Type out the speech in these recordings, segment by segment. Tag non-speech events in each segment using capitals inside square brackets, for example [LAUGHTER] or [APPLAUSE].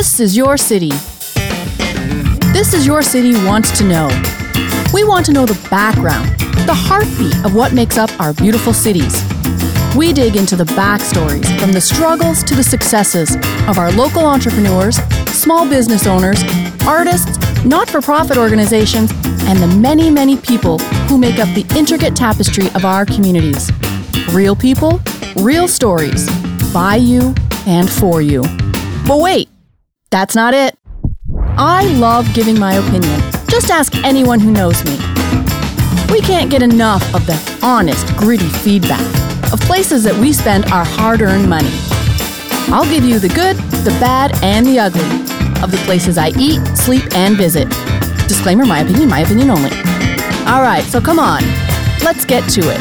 This is your city. This is your city wants to know. We want to know the background, the heartbeat of what makes up our beautiful cities. We dig into the backstories from the struggles to the successes of our local entrepreneurs, small business owners, artists, not for profit organizations, and the many, many people who make up the intricate tapestry of our communities. Real people, real stories, by you and for you. But wait, that's not it. I love giving my opinion. Just ask anyone who knows me. We can't get enough of the honest, gritty feedback of places that we spend our hard earned money. I'll give you the good, the bad, and the ugly of the places I eat, sleep, and visit. Disclaimer my opinion, my opinion only. All right, so come on, let's get to it.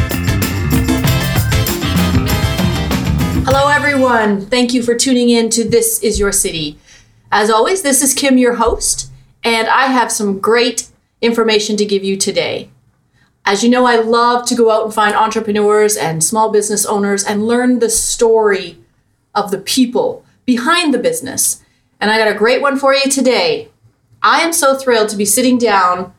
Hello, everyone. Thank you for tuning in to This Is Your City. As always, this is Kim, your host, and I have some great information to give you today. As you know, I love to go out and find entrepreneurs and small business owners and learn the story of the people behind the business. And I got a great one for you today. I am so thrilled to be sitting down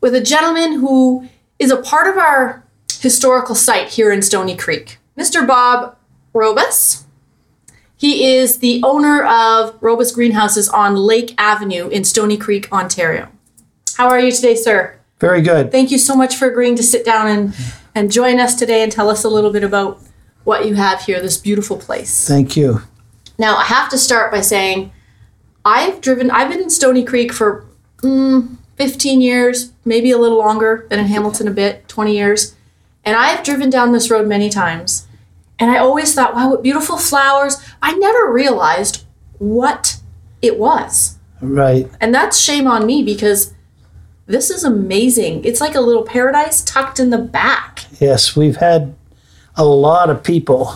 with a gentleman who is a part of our historical site here in Stoney Creek, Mr. Bob Robus. He is the owner of Robus Greenhouses on Lake Avenue in Stoney Creek, Ontario. How are you today, sir? Very good. Thank you so much for agreeing to sit down and, and join us today and tell us a little bit about what you have here, this beautiful place. Thank you. Now, I have to start by saying I've driven, I've been in Stoney Creek for mm, 15 years, maybe a little longer, been in Hamilton a bit, 20 years. And I've driven down this road many times. And I always thought, wow, what beautiful flowers. I never realized what it was. Right. And that's shame on me because this is amazing. It's like a little paradise tucked in the back. Yes, we've had a lot of people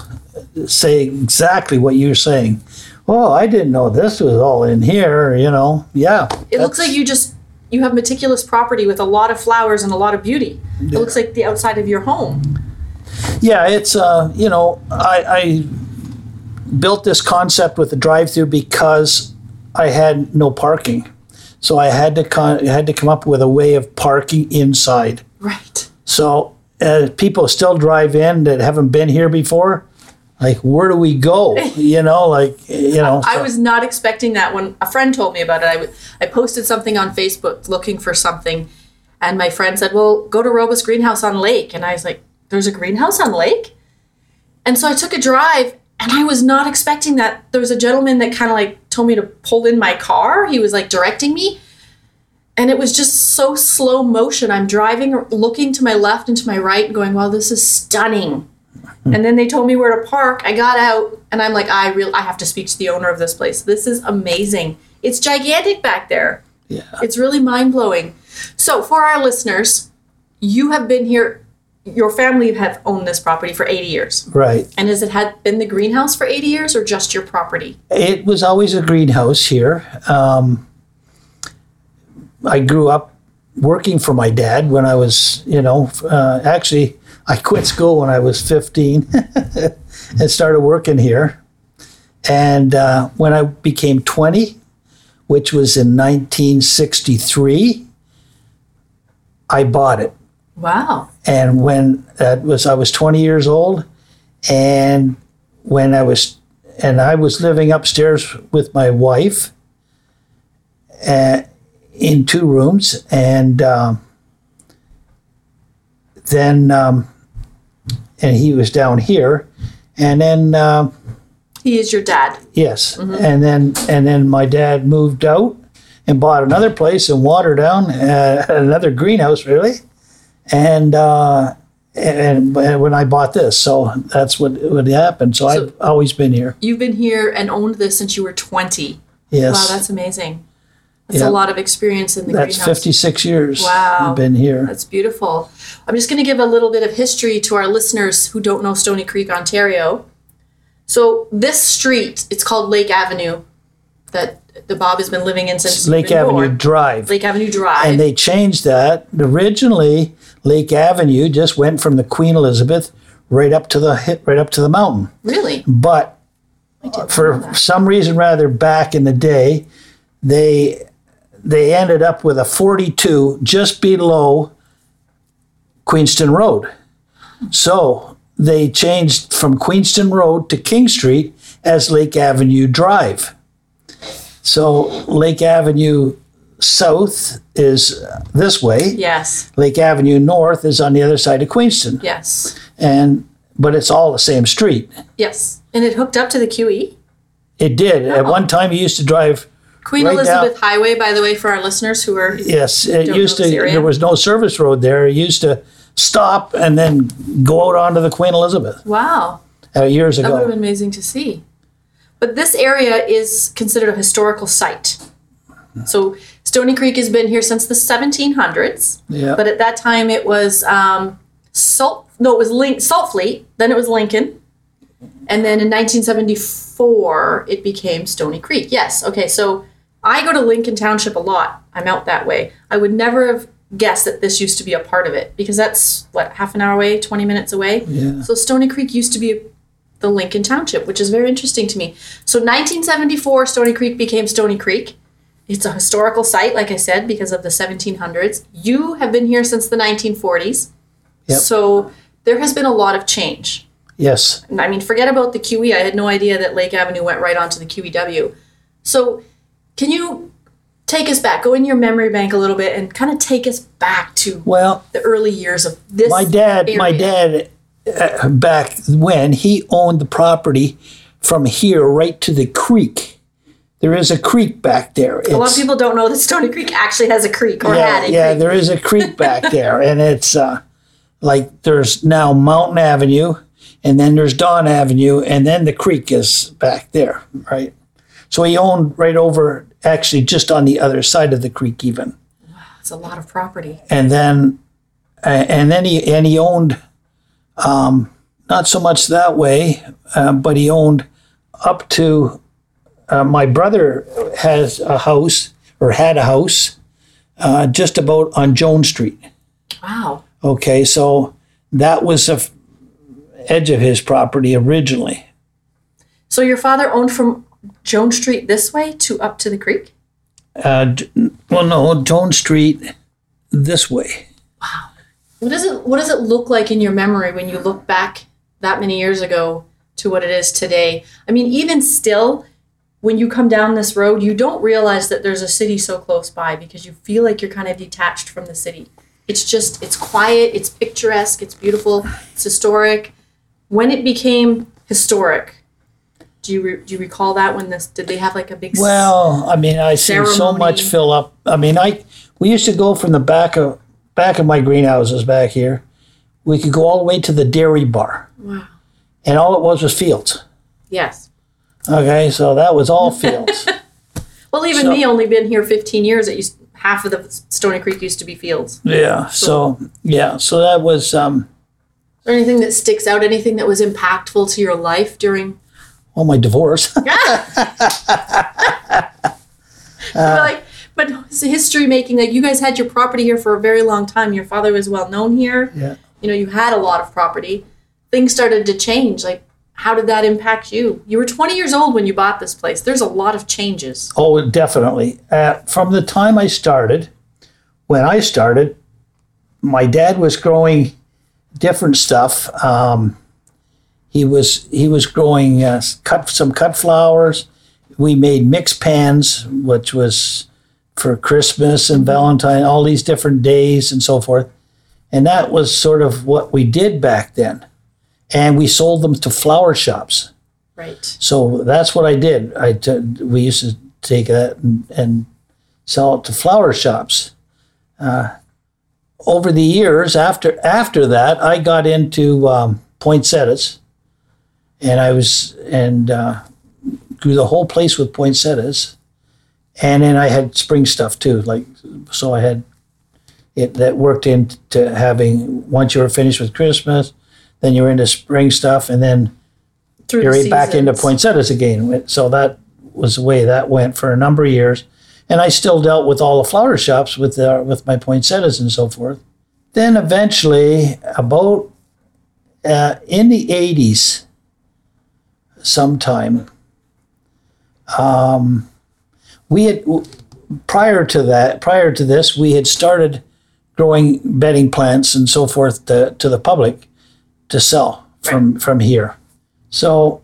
say exactly what you're saying. Well, I didn't know this was all in here, you know. Yeah. It looks like you just you have meticulous property with a lot of flowers and a lot of beauty. It looks like the outside of your home. Yeah, it's uh, you know, I, I built this concept with the drive-through because I had no parking, so I had to con- had to come up with a way of parking inside. Right. So uh, people still drive in that haven't been here before. Like, where do we go? [LAUGHS] You know, like you know. I so- was not expecting that when a friend told me about it. I, w- I posted something on Facebook looking for something, and my friend said, Well, go to Robus Greenhouse on Lake. And I was like, There's a greenhouse on the Lake? And so I took a drive, and I was not expecting that. There was a gentleman that kind of like told me to pull in my car. He was like directing me. And it was just so slow motion. I'm driving, looking to my left and to my right, and going, Wow, this is stunning. Hmm. And then they told me where to park. I got out and I'm like, I real I have to speak to the owner of this place. This is amazing. It's gigantic back there. yeah. It's really mind blowing. So for our listeners, you have been here. Your family have owned this property for 80 years. Right. And has it had been the greenhouse for 80 years or just your property? It was always a greenhouse here. Um, I grew up working for my dad when I was, you know, uh, actually, I quit school when I was 15 [LAUGHS] and started working here. And uh, when I became 20, which was in 1963, I bought it. Wow. And when that was, I was 20 years old, and when I was, and I was living upstairs with my wife, uh, in two rooms, and um, then, um, and he was down here, and then. Um, He is your dad. Yes, and then and then my dad moved out and bought another place in Waterdown, uh, [LAUGHS] another greenhouse really, and uh, and, and when I bought this, so that's what what happened. So, I've always been here. You've been here and owned this since you were 20. Yes, Wow, that's amazing. That's Yeah. a lot of experience in the that's greenhouse. fifty six years. Wow. I've been here. That's beautiful. I'm just going to give a little bit of history to our listeners who don't know Stoney Creek, Ontario. So this street, it's called Lake Avenue, that the Bob has been living in since Lake Avenue born. Drive. Lake Avenue Drive. and they changed that. Originally, Lake Avenue just went from the Queen Elizabeth right up to the hit right up to the mountain. really? But for some reason rather back in the day, they they ended up with a 42 just below Queenston Road. So they changed from Queenston Road to King Street as Lake Avenue Drive. So Lake Avenue South is this way. Yes. Lake Avenue North is on the other side of Queenston. Yes. And but it's all the same street. Yes. And it hooked up to the QE. It did. At one time you used to drive Queen Right Elizabeth Highway, by the way, for our listeners who are Yes, it used to. There was no service road there. It used to stop and then go out onto the Queen Elizabeth wow. uh, years That would have ago. been amazing to see. But this area is considered a historical site. So Stoney Creek has been here since the 1700s. Yeah, But at that time, it was um, Salt. No, it was Link, Saltfleet. Then it was Lincoln, and then in 1974, it became Stoney Creek. Yes. Okay. So I go to Lincoln Township a lot. I'm out that way. I would never have guessed that this used to be a part of it because that's what half an hour away, 20 minutes away. yeah, So Stoney Creek used to be the Lincoln Township, which is very interesting to me. So 1974, Stoney Creek became Stoney Creek. It's a historical site, like I said, because of the 1700s. You have been here since the 1940s. Yep. So there has been a lot of change. yes, I mean, forget about the QE. I had no idea that Lake Avenue went right onto the QEW. So can you take us back, go in your memory bank a little bit and kind of take us back to Well, the early years of this my dad, my dad, uh, back when he owned the property from here right to the creek. There is a creek back there. A lot of people don't know that Stoney Creek actually has a creek or yeah, had a yeah, creek. there is a creek [LAUGHS] back there, and it's uh, like there's now Mountain Avenue, and then there's Dawn Avenue, and then the creek is back there, right? So he owned right over, actually, just on the other side of the creek, even, Wow, It's a lot of property. and then, and then he and he owned, um, not so much that way, uh, but he owned up to. Uh, my brother has a house or had a house uh, just about on Jones Street. Wow. Okay, so that was the f- edge of his property originally. So your father owned from Jones Street this way to up to the creek? Uh, well, no, Jones Street this way. Wow. What does it what does it look like in your memory when you look back that many years ago to what it is today? I mean, even still when you come down this road, you don't realize that there's a city so close by because you feel like you're kind of detached from the city. It's just it's quiet, it's picturesque, it's beautiful, it's historic. When it became historic, do you re- do you recall that when this did they have like a big Well, I mean, I see so much fill up. I mean, I we used to go from the back of back of my greenhouses back here. We could go all the way to the dairy bar, Wow. and all it was was fields. Yes. Okay, so that was all [LAUGHS] fields. Well, even So- me, only been here 15 years. It used half of the Stoney Creek used to be fields. yeah. So yeah, so that was. um Is there anything that sticks out? Anything that was impactful to your life during? well, my divorce. [LAUGHS] Yeah. [LAUGHS] like, but it's history making. Like you guys had your property here for a very long time. Your father was well known here. yeah. You know, you had a lot of property. Things started to change. Like, how did that impact you? You were 20 years old when you bought this place. There's a lot of changes. Oh, definitely. Uh, from the time I started, when I started, my dad was growing different stuff. Um, he was he was growing uh, cut some cut flowers. We made mixed pans, which was for Christmas and Valentine, all these different days and so forth. And that was sort of what we did back then. And we sold them to flower shops. Right. So that's what I did. I t- we used to take that and, and sell it to flower shops. Uh, over the years, after after that, I got into um, poinsettias, and I was and uh, grew the whole place with poinsettias, and then I had spring stuff too. Like so, I had it that worked into having once you were finished with Christmas, then you were into spring stuff, and then Through you're the right back into poinsettias again. So that was the way that went for a number of years. And I still dealt with all the flower shops with uh, with my poinsettias and so forth. Then eventually, about uh, in the 80s, sometime, Um, we had prior to that, prior to this, we had started growing bedding plants and so forth to, to the public to sell from from here. So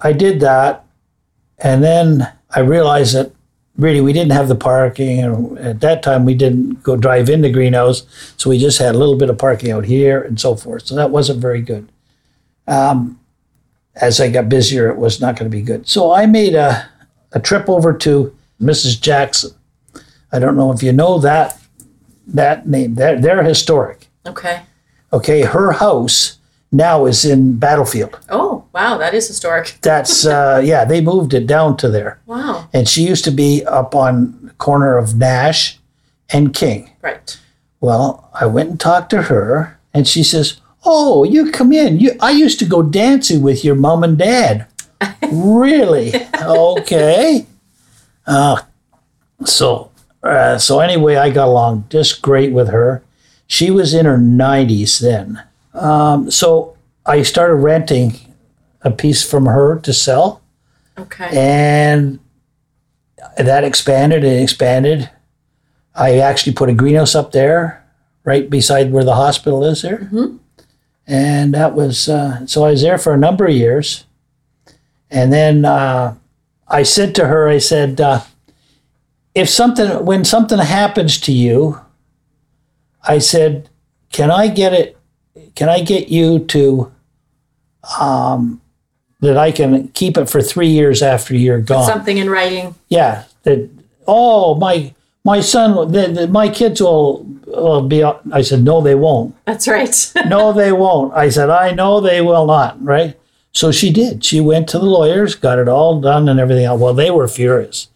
I did that, and then I realized that really we didn't have the parking, and at that time we didn't go drive into greenhouse, so we just had a little bit of parking out here and so forth. So that wasn't very good. Um, as I got busier, it was not going to be good. So I made a a trip over to Mrs. Jackson. I don't know if you know that that name. They're, they're historic. Okay. Okay, her house now is in Battlefield. Oh, wow, that is historic. [LAUGHS] That's uh, yeah, they moved it down to there, Wow. and she used to be up on the corner of Nash and King. Right. Well, I went and talked to her, and she says, "Oh, you come in. You, I used to go dancing with your mom and dad." [LAUGHS] really? [LAUGHS] Okay. Uh, so, uh, so anyway, I got along just great with her. She was in her 90s then. Um, so I started renting a piece from her to sell, Okay. and that expanded and expanded. I actually put a greenhouse up there, right beside where the hospital is there, and that was uh, so. I was there for a number of years, and then uh, I said to her, I said, uh, "If something, when something happens to you, I said, can I get it? Can I get you to?" Um, that I can keep it for three years after you're gone. Something in writing. Yeah. That oh my my son the, the, my kids will will be. I said no they won't. That's right. [LAUGHS] No they won't. I said I know they will not. Right. So she did. She went to the lawyers, got it all done and everything else. Well, they were furious.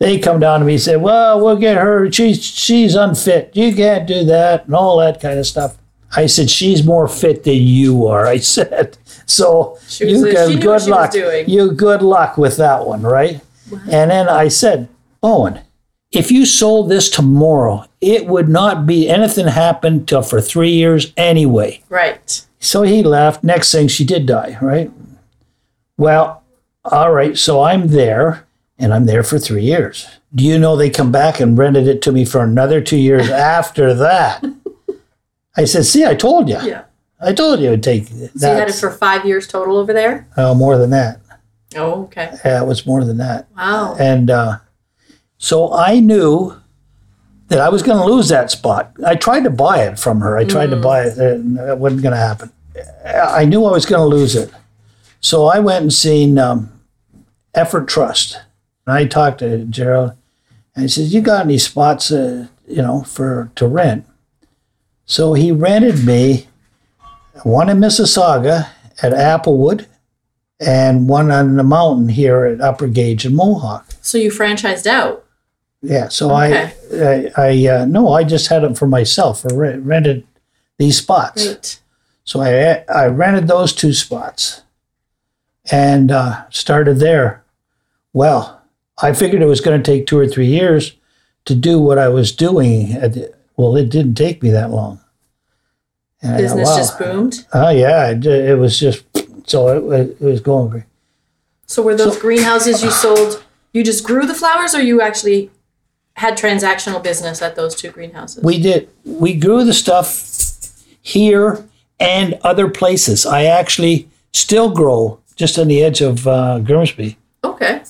They come down to me and say, "Well, we'll get her. She's she's unfit. You can't do that and all that kind of stuff." I said, "She's more fit than you are." I said, [LAUGHS] "So She you can good luck. You good luck with that one, right?" And then I said, "Owen, if you sold this tomorrow, it would not be anything happened till for three years anyway." right. So he left. Next thing, she did die, right? Well, all right. So I'm there, and I'm there for three years. Do you know they come back and rented it to me for another two years [LAUGHS] after that? I said, "See, I told you. Yeah. I told you it would take So you had it for five years total over there? oh, more than that. Oh, okay. Yeah, it was more than that. Wow. And uh, so I knew that I was going to lose that spot. I tried to buy it from her. I tried to buy it. and That wasn't going to happen. I knew I was going to lose it. So I went and seen um, Effort Trust. And I talked to Gerald, and he says, "You got any spots, uh, you know, for to rent?" So he rented me one in Mississauga at Applewood, and one on the mountain here at Upper Gage and Mohawk. So you franchised out. Yeah, so Okay. I, I, I uh, no, I just had them for myself. I re- rented these spots. Great. So I, I rented those two spots, and uh, started there. Well, I figured it was going to take two or three years to do what I was doing. At the, well, it didn't take me that long. And I thought, Business wow. just boomed. Oh yeah, it, it was just [SNIFFS] so it, was- it was going. great. So were those greenhouses you sold, you just grew the flowers or you actually had transactional business at those two greenhouses? We did. We grew the stuff here and other places. I actually still grow just on the edge of uh, Grimsby. okay.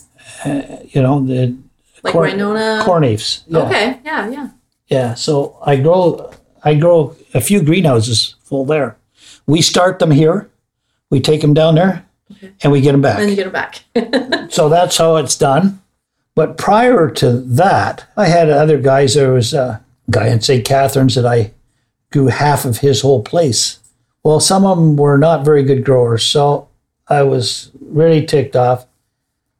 You know the Like corn- Winona? cornleafs. Yeah, Okay. Yeah, yeah. Yeah. So I grow. I grow a few greenhouses full there. We start them here. We take them down there, and we get them back. Then you get them back. [LAUGHS] So that's how it's done. But prior to that, I had other guys. There was a guy in St. Catharines that I grew half of his whole place. Well, some of them were not very good growers, so I was really ticked off.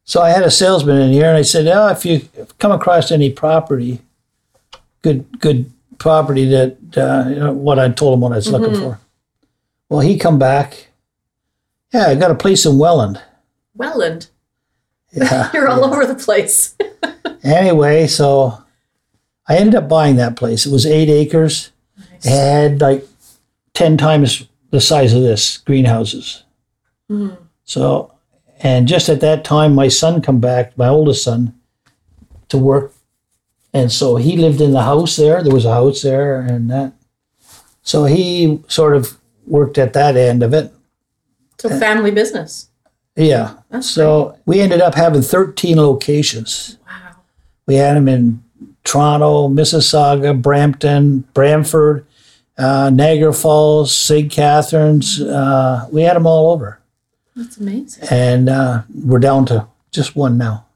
So I had a salesman in here, and I said, "Oh, if you come across any property, good good property that uh, you know, what I told him what I was looking for." Well, he come back. Yeah, I got a place in Welland. Welland. Yeah. [LAUGHS] You're all over the place. [LAUGHS] Anyway, so I ended up buying that place. It was eight acres. Nice. It had like 10 times the size of this greenhouses. Hmm. So, And just at that time, my son come back, my oldest son, to work, and so he lived in the house there. There was a house there, and that. So he sort of worked at that end of it. So family business. Yeah. That's so we ended up having 13 locations. Wow. We had them in Toronto, Mississauga, Brampton, Brantford, uh, Niagara Falls, St. Catharines. Uh, we had them all over. That's amazing. And uh, we're down to just one now.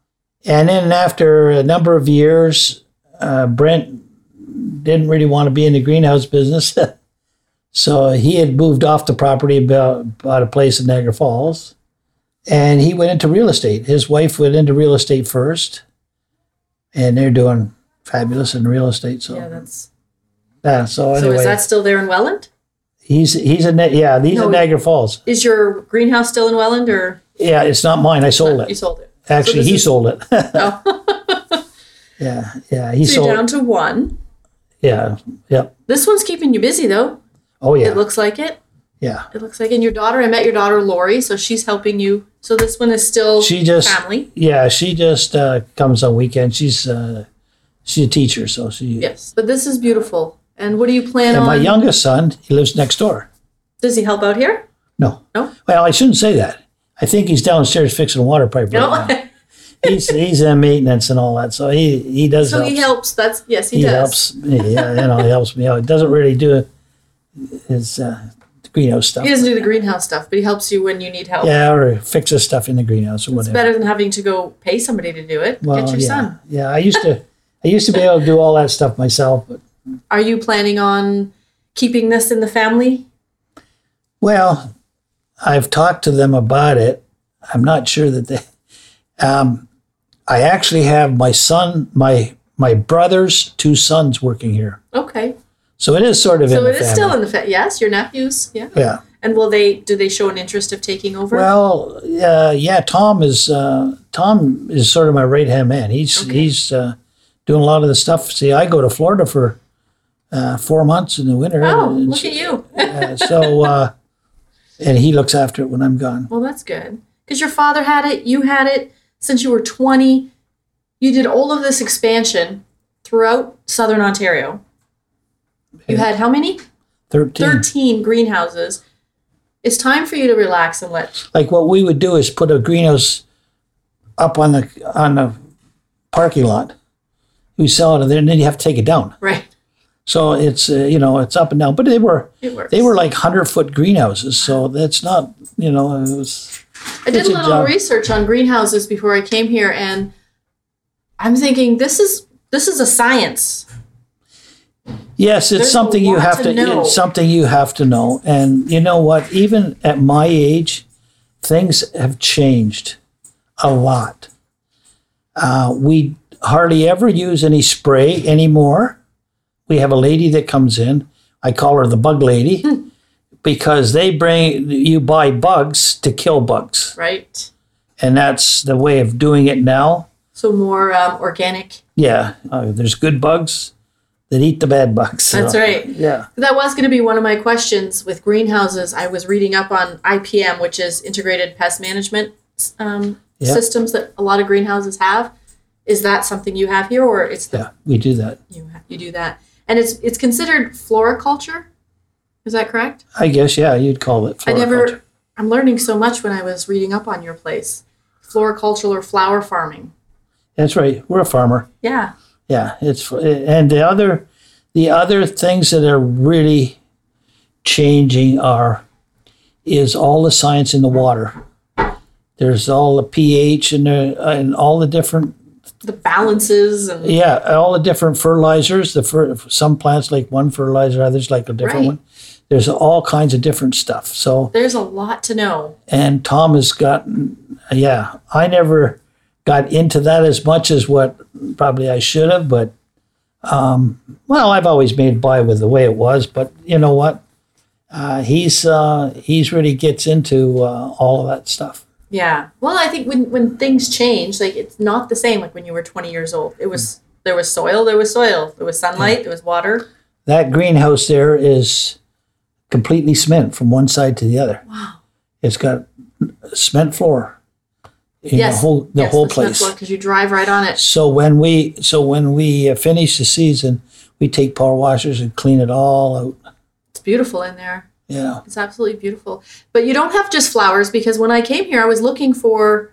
And then after a number of years, uh, Brent didn't really want to be in the greenhouse business. [LAUGHS] so he had moved off the property about, bought a place in Niagara Falls. And he went into real estate. His wife went into real estate first. And they're doing fabulous in real estate. So Yeah, that's. yeah, so So is that still there in Welland? he's he's in yeah, he's No. in Niagara Falls. Is your greenhouse still in Welland or Yeah, it's not mine. I sold you it. sold it? Actually, this he is- sold it. Oh, [LAUGHS] [LAUGHS] yeah, yeah, he so you're sold. down to one. Yeah, yep. This one's keeping you busy though. Oh yeah, It looks like it. yeah. It looks like. And your daughter, I met your daughter Lori, so she's helping you. So this one is still She just family. yeah, she just uh, comes on weekends. She's uh, she's a teacher, so she. Yes, but this is beautiful. And what do you plan And on? my youngest son, he lives next door. Does he help out here? No, No. well, I shouldn't say that. I think he's downstairs fixing a water pipe right No. now. [LAUGHS] He's he's in maintenance and all that, so he he does. so help. he helps. That's yes, he, he does. helps me. Yeah, you know, he helps me out. He doesn't really do his uh, greenhouse stuff. He doesn't do the greenhouse stuff, but he helps you when you need help. Yeah, or fixes stuff in the greenhouse or It's whatever. It's better than having to go pay somebody to do it. Get your yeah, son. yeah. I used to, I used to be able to do all that stuff myself, but Are you planning on keeping this in the family? well, I've talked to them about it. I'm not sure that they. Um, I actually have my son, my my brother's two sons working here, Okay. so it is sort of in So it is family. still in the fa- yes, your nephews, yeah. yeah. And will they do they show an interest of taking over? Well, uh, yeah, Tom is uh, Tom is sort of my right hand man. He's Okay. he's uh, doing a lot of the stuff. See, I go to Florida for uh, four months in the winter. oh, and look at you. [LAUGHS] uh, so, uh, and he looks after it when I'm gone. well, that's good. Because your father had it, you had it since you were 20. You did all of this expansion throughout southern Ontario. You had how many? Thirteen. 13 greenhouses. It's time for you to relax and let Like what we would do is put a greenhouse up on the on the parking lot. We sell it, and then you have to take it down. right. So it's uh, you know it's up and down. But they were It works. they were like hundred foot greenhouses, so that's not you know it was. I did a little job. research on greenhouses before I came here, and I'm thinking this is this is a science. Yes, it's There's something you have to to. know. It's something you have to know, and you know what? Even at my age, things have changed a lot. Uh, we hardly ever use any spray anymore. We have a lady that comes in. I call her the bug lady. [LAUGHS] because they bring you buy bugs to kill bugs, Right. and that's the way of doing it now. So more um, organic. Yeah, uh, there's good bugs that eat the bad bugs. That's right. Yeah. That was going to be one of my questions with greenhouses. I was reading up on IPM, which is integrated pest management um, Yeah. systems that a lot of greenhouses have. Is that something you have here, or it's the Yeah, we do that. you ha- you do that? And it's it's considered floriculture. Is that correct? I guess, yeah, you'd call it. I never. I'm learning so much when I was reading up on your place, floriculture or flower farming. That's right. We're a farmer. Yeah. Yeah, it's and the other, the other things that are really changing are, is all the science in the water. There's all the pH and the, and all the different The balances and yeah all the different fertilizers. The fer, some plants like one fertilizer, others like a different Right. one. There's all kinds of different stuff. So there's a lot to know. and Tom has gotten, yeah, I never got into that as much as what probably I should have, but um, well, I've always made by with the way it was. But you know what? Uh, he's uh, he's really gets into uh, all of that stuff. Yeah. Well, I think when when things change, like it's not the same like when you were 20 years old. It was there was soil, there was soil, there was sunlight, there was water. That greenhouse there is completely cement from one side to the other. Wow. It's got cement floor. in yes. the whole the whole place. because you drive right on it. So when we so when we uh, finish the season, we take power washers and clean it all out. It's beautiful in there. Yeah. It's absolutely beautiful. But you don't have just flowers because when I came here, I was looking for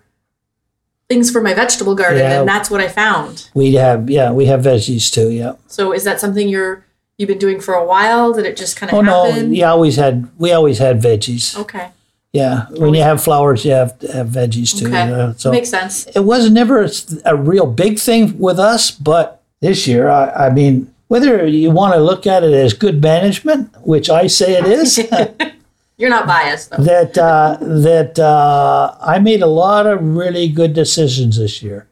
things for my vegetable garden, Yeah. and that's what I found. We have yeah, we have veggies too, yeah. So is that something you're you've been doing for a while? Did it just kind of Oh no, we always had we always had veggies. Okay. Yeah. When you have flowers, you have to have veggies too. Okay. you know, so Makes sense. it was never a, a real big thing with us, but this year, I, I mean, whether you want to look at it as good management, which I say it is, [LAUGHS] You're not biased though. that uh, that uh, I made a lot of really good decisions this year.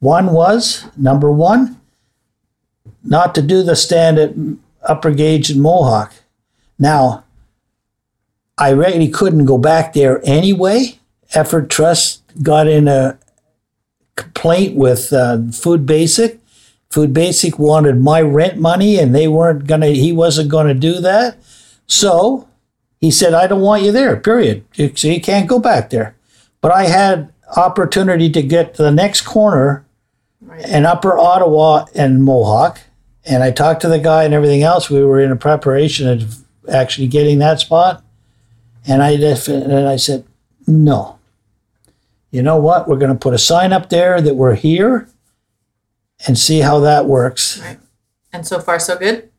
One was number one, not to do the stand at Upper Gage and Mohawk. Now, I really couldn't go back there anyway. Effort Trust got in a complaint with uh, Food Basic. Food Basic wanted my rent money, and they weren't gonna. He wasn't gonna do that. So he said, "I don't want you there." Period. So you can't go back there. But I had opportunity to get to the next corner Right. in Upper Ottawa and Mohawk, and I talked to the guy and everything else. We were in a preparation of actually getting that spot, and I just, and I said, "No." You know what? We're going to put a sign up there that we're here, and see how that works. Right. And so far so good?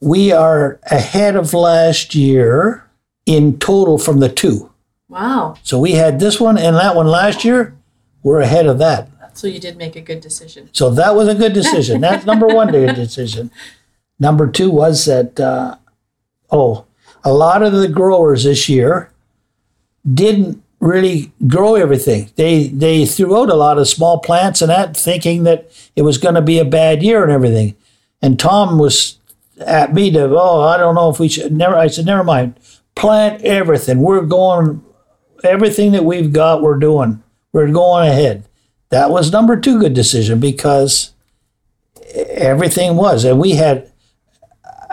We are ahead of last year in total from the two. Wow. So we had this one and that one last year. We're ahead of that. So you did make a good decision. So that was a good decision. That's number one decision. Number two was that, uh, oh, a lot of the growers this year didn't really grow everything. They they threw out a lot of small plants and that, thinking that it was going to be a bad year and everything. And Tom was at me to, oh, I don't know if we should. Never. I said, never mind. Plant everything. We're going. Everything that we've got, we're doing. We're going ahead. That was number two good decision because everything was, and we had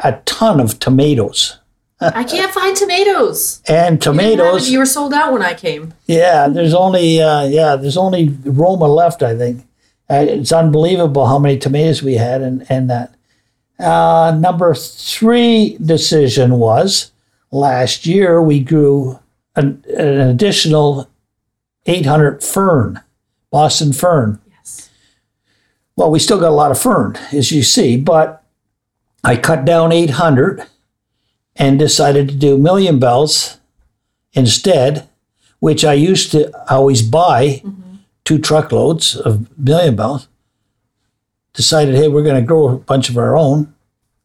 a ton of tomatoes [LAUGHS] I can't find tomatoes. and You tomatoes. it. You were sold out when I came. Yeah, there's only uh, yeah, there's only Roma left. I think uh, it's unbelievable how many tomatoes we had, and and that. Uh, number three decision was last year we grew an, an additional 800 fern, Boston fern. Yes. Well, we still got a lot of fern, as you see, but I cut down 800 and decided to do million bells instead, which I used to always buy two truckloads of million bells. Decided, hey, we're going to grow a bunch of our own.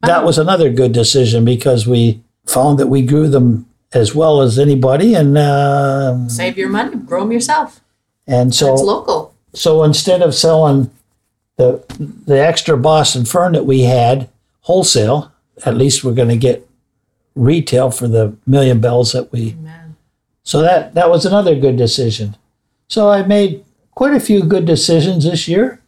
That was another good decision because we found that we grew them as well as anybody, and uh, Save your money. Grow them yourself. And so It's local. so instead of selling the the extra Boston fern that we had wholesale, at least we're going to get retail for the million bells that we. Man. So that that was another good decision. So I made quite a few good decisions this year.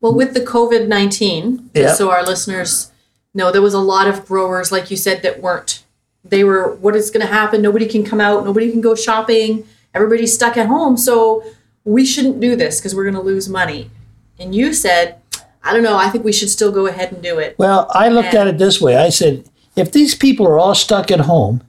Well, with the COVID 19, Yeah. so our listeners know, there was a lot of growers, like you said, that weren't. They were, what is going to happen? Nobody can come out, nobody can go shopping, everybody's stuck at home. So we shouldn't do this because we're going to lose money. And you said, I don't know, I think we should still go ahead and do it. Well, I looked at it this way. I said, if these people are all stuck at home,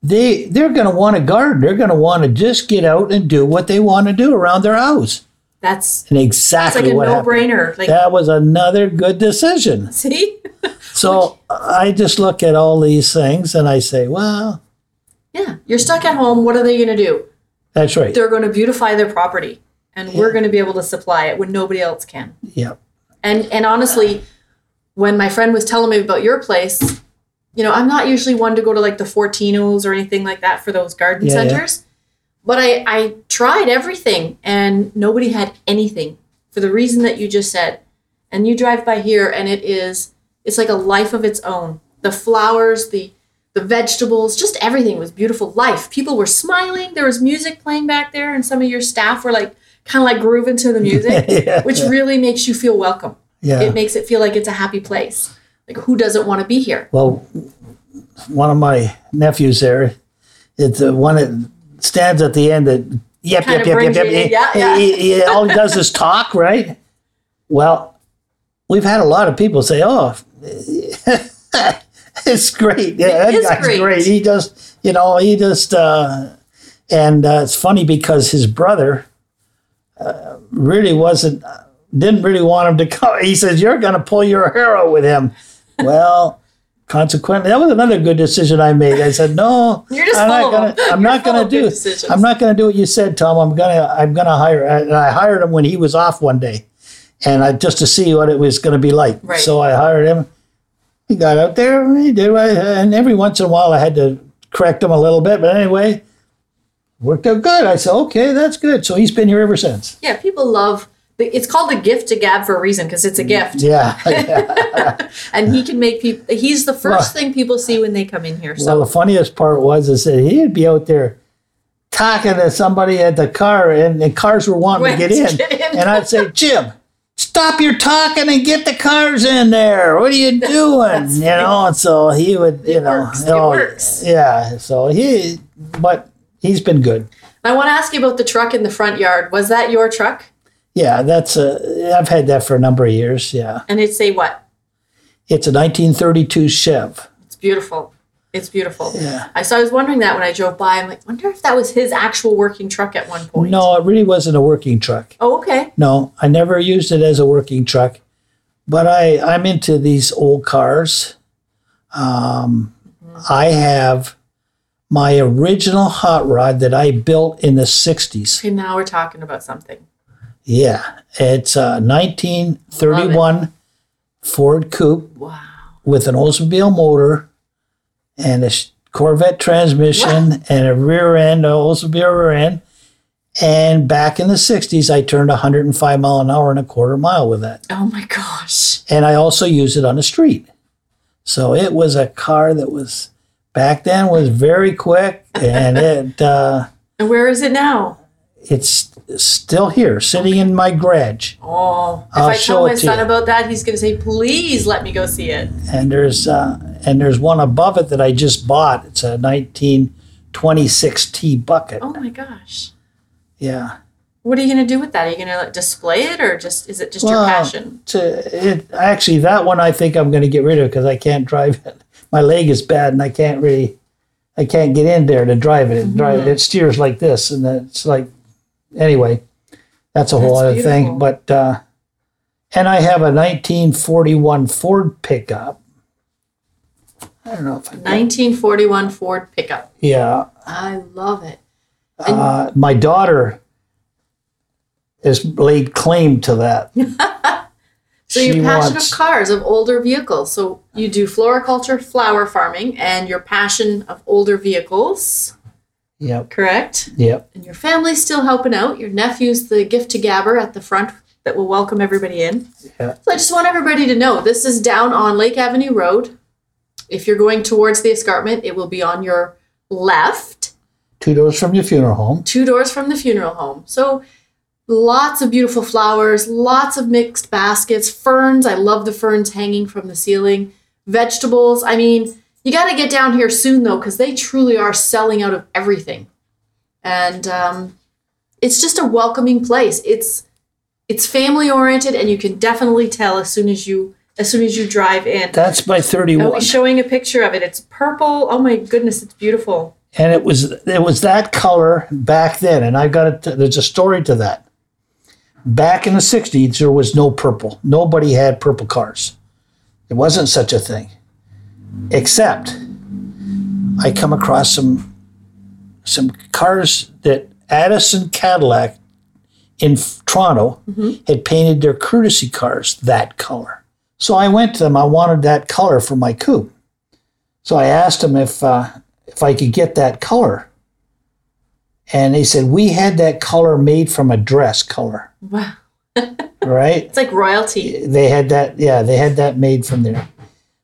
they they're going to want to garden. They're going to want to just get out and do what they want to do around their house. That's And exactly like a what no happened. brainer. Like, That was another good decision. [LAUGHS] see? [LAUGHS] So I just look at all these things and I say, well, yeah, you're stuck at home. What are they going to do? That's right. They're going to beautify their property, and we're going to be able to supply it when nobody else can. Yeah. And and honestly, when my friend was telling me about your place, you know, I'm not usually one to go to like the Fortinos or anything like that for those garden Yeah, yeah. centers. But I, I tried everything and nobody had anything for the reason that you just said. And you drive by here and it is it's like a life of its own. The flowers, the the vegetables, just everything was beautiful life. People were smiling. There was music playing back there, and some of your staff were like kind of like grooving to the music, [LAUGHS] Yeah. which really makes you feel welcome Yeah. it makes it feel like it's a happy place. Like who doesn't want to be here? well, one of my nephews there, it's the one that stands at the end that yep, yep, yep, yep, yep. He- Yeah, yeah. he- he- all he does is talk, right? Well, we've had a lot of people say, "Oh, [LAUGHS] it's great. Yeah, that is guy's great. great. He just, you know, he just." Uh, and uh, it's funny because his brother uh, really wasn't, didn't really want him to [LAUGHS] come. He says, "You're going to pull your hair out with him." well. Consequently, that was another good decision I made. I said, "No, [LAUGHS] You're just I'm not gonna. I'm not gonna do. decisions. I'm not gonna do what you said, Tom. I'm gonna. I'm gonna hire." And I hired him when he was off one day, and I just to see what it was going to be like. Right. So I hired him. He got out there. and He did. what- And every once in a while, I had to correct him a little bit. But anyway, worked out good. I said, "Okay, that's good." So he's been here ever since. Yeah, people love. the- It's called the gift to Gab for a reason because it's a mm, gift, Yeah. [LAUGHS] yeah. and he can make people. He's the first Well- thing people see when they come in here. So Well, the funniest part was is that he'd be out there talking to somebody at the car, and the cars were wanting to get in. [LAUGHS] get in. And I'd say, Jim, stop your talking and get the cars in there. What are you [LAUGHS] doing? you know, and so he would, you know, works. It oh, works. yeah. So he, but he's been good. I want to ask you about the truck in the front yard. Was that your truck? Yeah, that's a. I've had that for a number of years. Yeah, And it's a what? it's a 1932 Chev. It's beautiful. It's beautiful. Yeah. I so I was wondering that when I drove by. I'm like, wonder if that was his actual working truck at one point. No, it really wasn't a working truck. Oh, okay. No, I never used it as a working truck, but I I'm into these old cars. Um, I have my original hot rod that I built in the '60s. Okay, now we're talking about something. Yeah, it's a 1931 Ford Coupe Wow. with an Oldsmobile motor and a Corvette transmission and a rear end, a Oldsmobile rear end. And back in the 60s, I turned 105 mile an hour and a quarter mile with that. Oh my gosh. And I also used it on the street. So it was a car that was back then was very quick and [LAUGHS] it uh, And where is it now? it's still here sitting in my garage. Oh, if I'll I tell my son about that, he's going to say, "Please let me go see it." And there's uh, and there's one above it that I just bought. It's a 1926 T bucket. Oh my gosh. Yeah. What are you going to do with that? Are you going to like, display it, or just is it just your passion? To it actually that one I think I'm going to get rid of because I can't drive it. [LAUGHS] My leg is bad and I can't really I can't get in there to drive it. It, Mm-hmm. it steers like this and it's like anyway. That's a whole That's other beautiful. thing. But uh, and I have a 1941 Ford pickup. I don't know if I 1941 Ford pickup. yeah. I love it. Uh, my daughter has laid claim to that. [LAUGHS] So you're passionate wants- of cars, of older vehicles. So you do floriculture, flower farming, and your passion of older vehicles, Yep. correct? Yep. And your family's still helping out. Your nephew's the gift to Gabber at the front that will welcome everybody in. Yeah. So I just want everybody to know this is down on Lake Avenue Road. If you're going towards the escarpment, it will be on your left, Two doors from your funeral home. two doors from the funeral home. So lots of beautiful flowers, lots of mixed baskets, ferns. I love the ferns hanging from the ceiling. Vegetables. I mean, you got to get down here soon though, because they truly are selling out of everything. And um, it's just a welcoming place. It's it's family oriented, and you can definitely tell as soon as you as soon as you drive in. That's my I'll 31. be showing a picture of it. It's purple. Oh my goodness, it's beautiful. and it was it was that color back then and I've got it there's a story to that back in the 60s there was no purple nobody had purple cars it wasn't such a thing except i come across some some cars that addison cadillac in toronto mm-hmm. had painted their courtesy cars that color so i went to them i wanted that color for my coupe so i asked them if uh, if I could get that color. And they said, we had that color made from a dress color, Wow, [LAUGHS] right? it's like royalty. They had that, yeah, they had that made from there.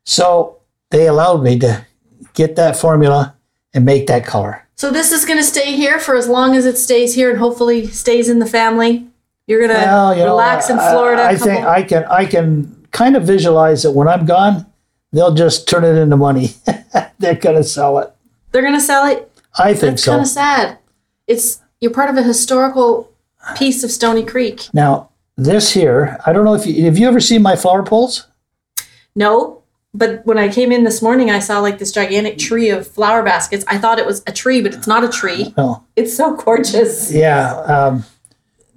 So they allowed me to get that formula and make that color. So this is going to stay here for as long as it stays here, and hopefully stays in the family. You're going to Well, you know, relax in Florida. I, think I can, I can kind of visualize that when I'm gone, they'll just turn it into money. [LAUGHS] They're going to sell it. They're going to sell it. I think That's so. kind of sad. It's You're part of a historical piece of Stoney Creek. Now, this here, I don't know if you have you ever seen my flower poles? No, but when I came in this morning, I saw like this gigantic tree of flower baskets. I thought it was a tree, but it's not a tree. No. It's so gorgeous. Yeah. Um,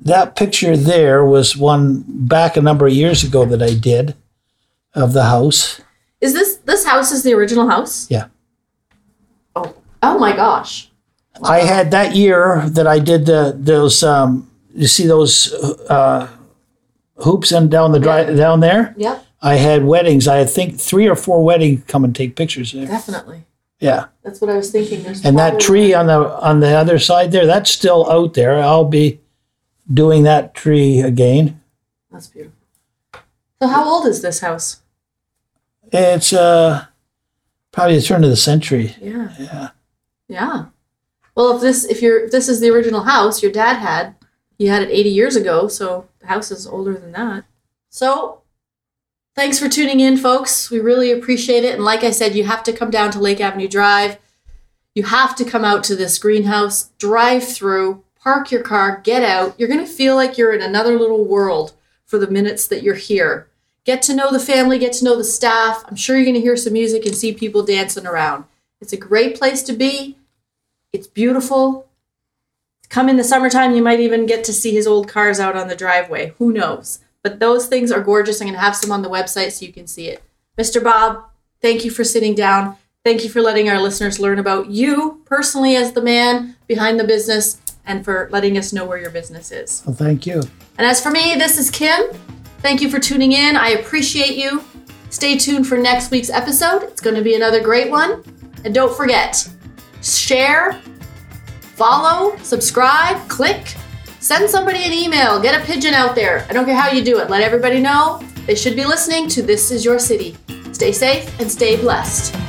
that picture there was one back a number of years ago that I did of the house. Is this this house is the original house? Yeah. Oh, oh my gosh. I had that year that I did the those um, you see those uh, hoops and down the dry, down there. Yep, I had weddings. I think three or four weddings come and take pictures there. definitely. Yeah, That's what I was thinking. There's and that tree on the on the other side there, that's still out there. I'll be doing that tree again. That's beautiful. So how old is this house? It's uh probably the turn of the century. Yeah. Yeah. Yeah. Well, if this if you're if this is the original house your dad had, he had it 80 years ago, so the house is older than that. So, thanks for tuning in, folks. We really appreciate it. And like I said, you have to come down to Lake Avenue Drive. You have to come out to this greenhouse, drive through, park your car, get out. You're going to feel like you're in another little world for the minutes that you're here. Get to know the family, get to know the staff. I'm sure you're going to hear some music and see people dancing around. It's a great place to be. It's beautiful. Come in the summertime, you might even get to see his old cars out on the driveway. Who knows? But those things are gorgeous. I'm going to have some on the website so you can see it. Mr. Bob, thank you for sitting down. Thank you for letting our listeners learn about you personally as the man behind the business and for letting us know where your business is. Well, thank you. And as for me, this is Kim. Thank you for tuning in. I appreciate you. Stay tuned for next week's episode. It's going to be another great one. And don't forget, share, follow, subscribe, click, send somebody an email, get a pigeon out there. I don't care how you do it. Let everybody know they should be listening to This Is Your City. Stay safe and stay blessed.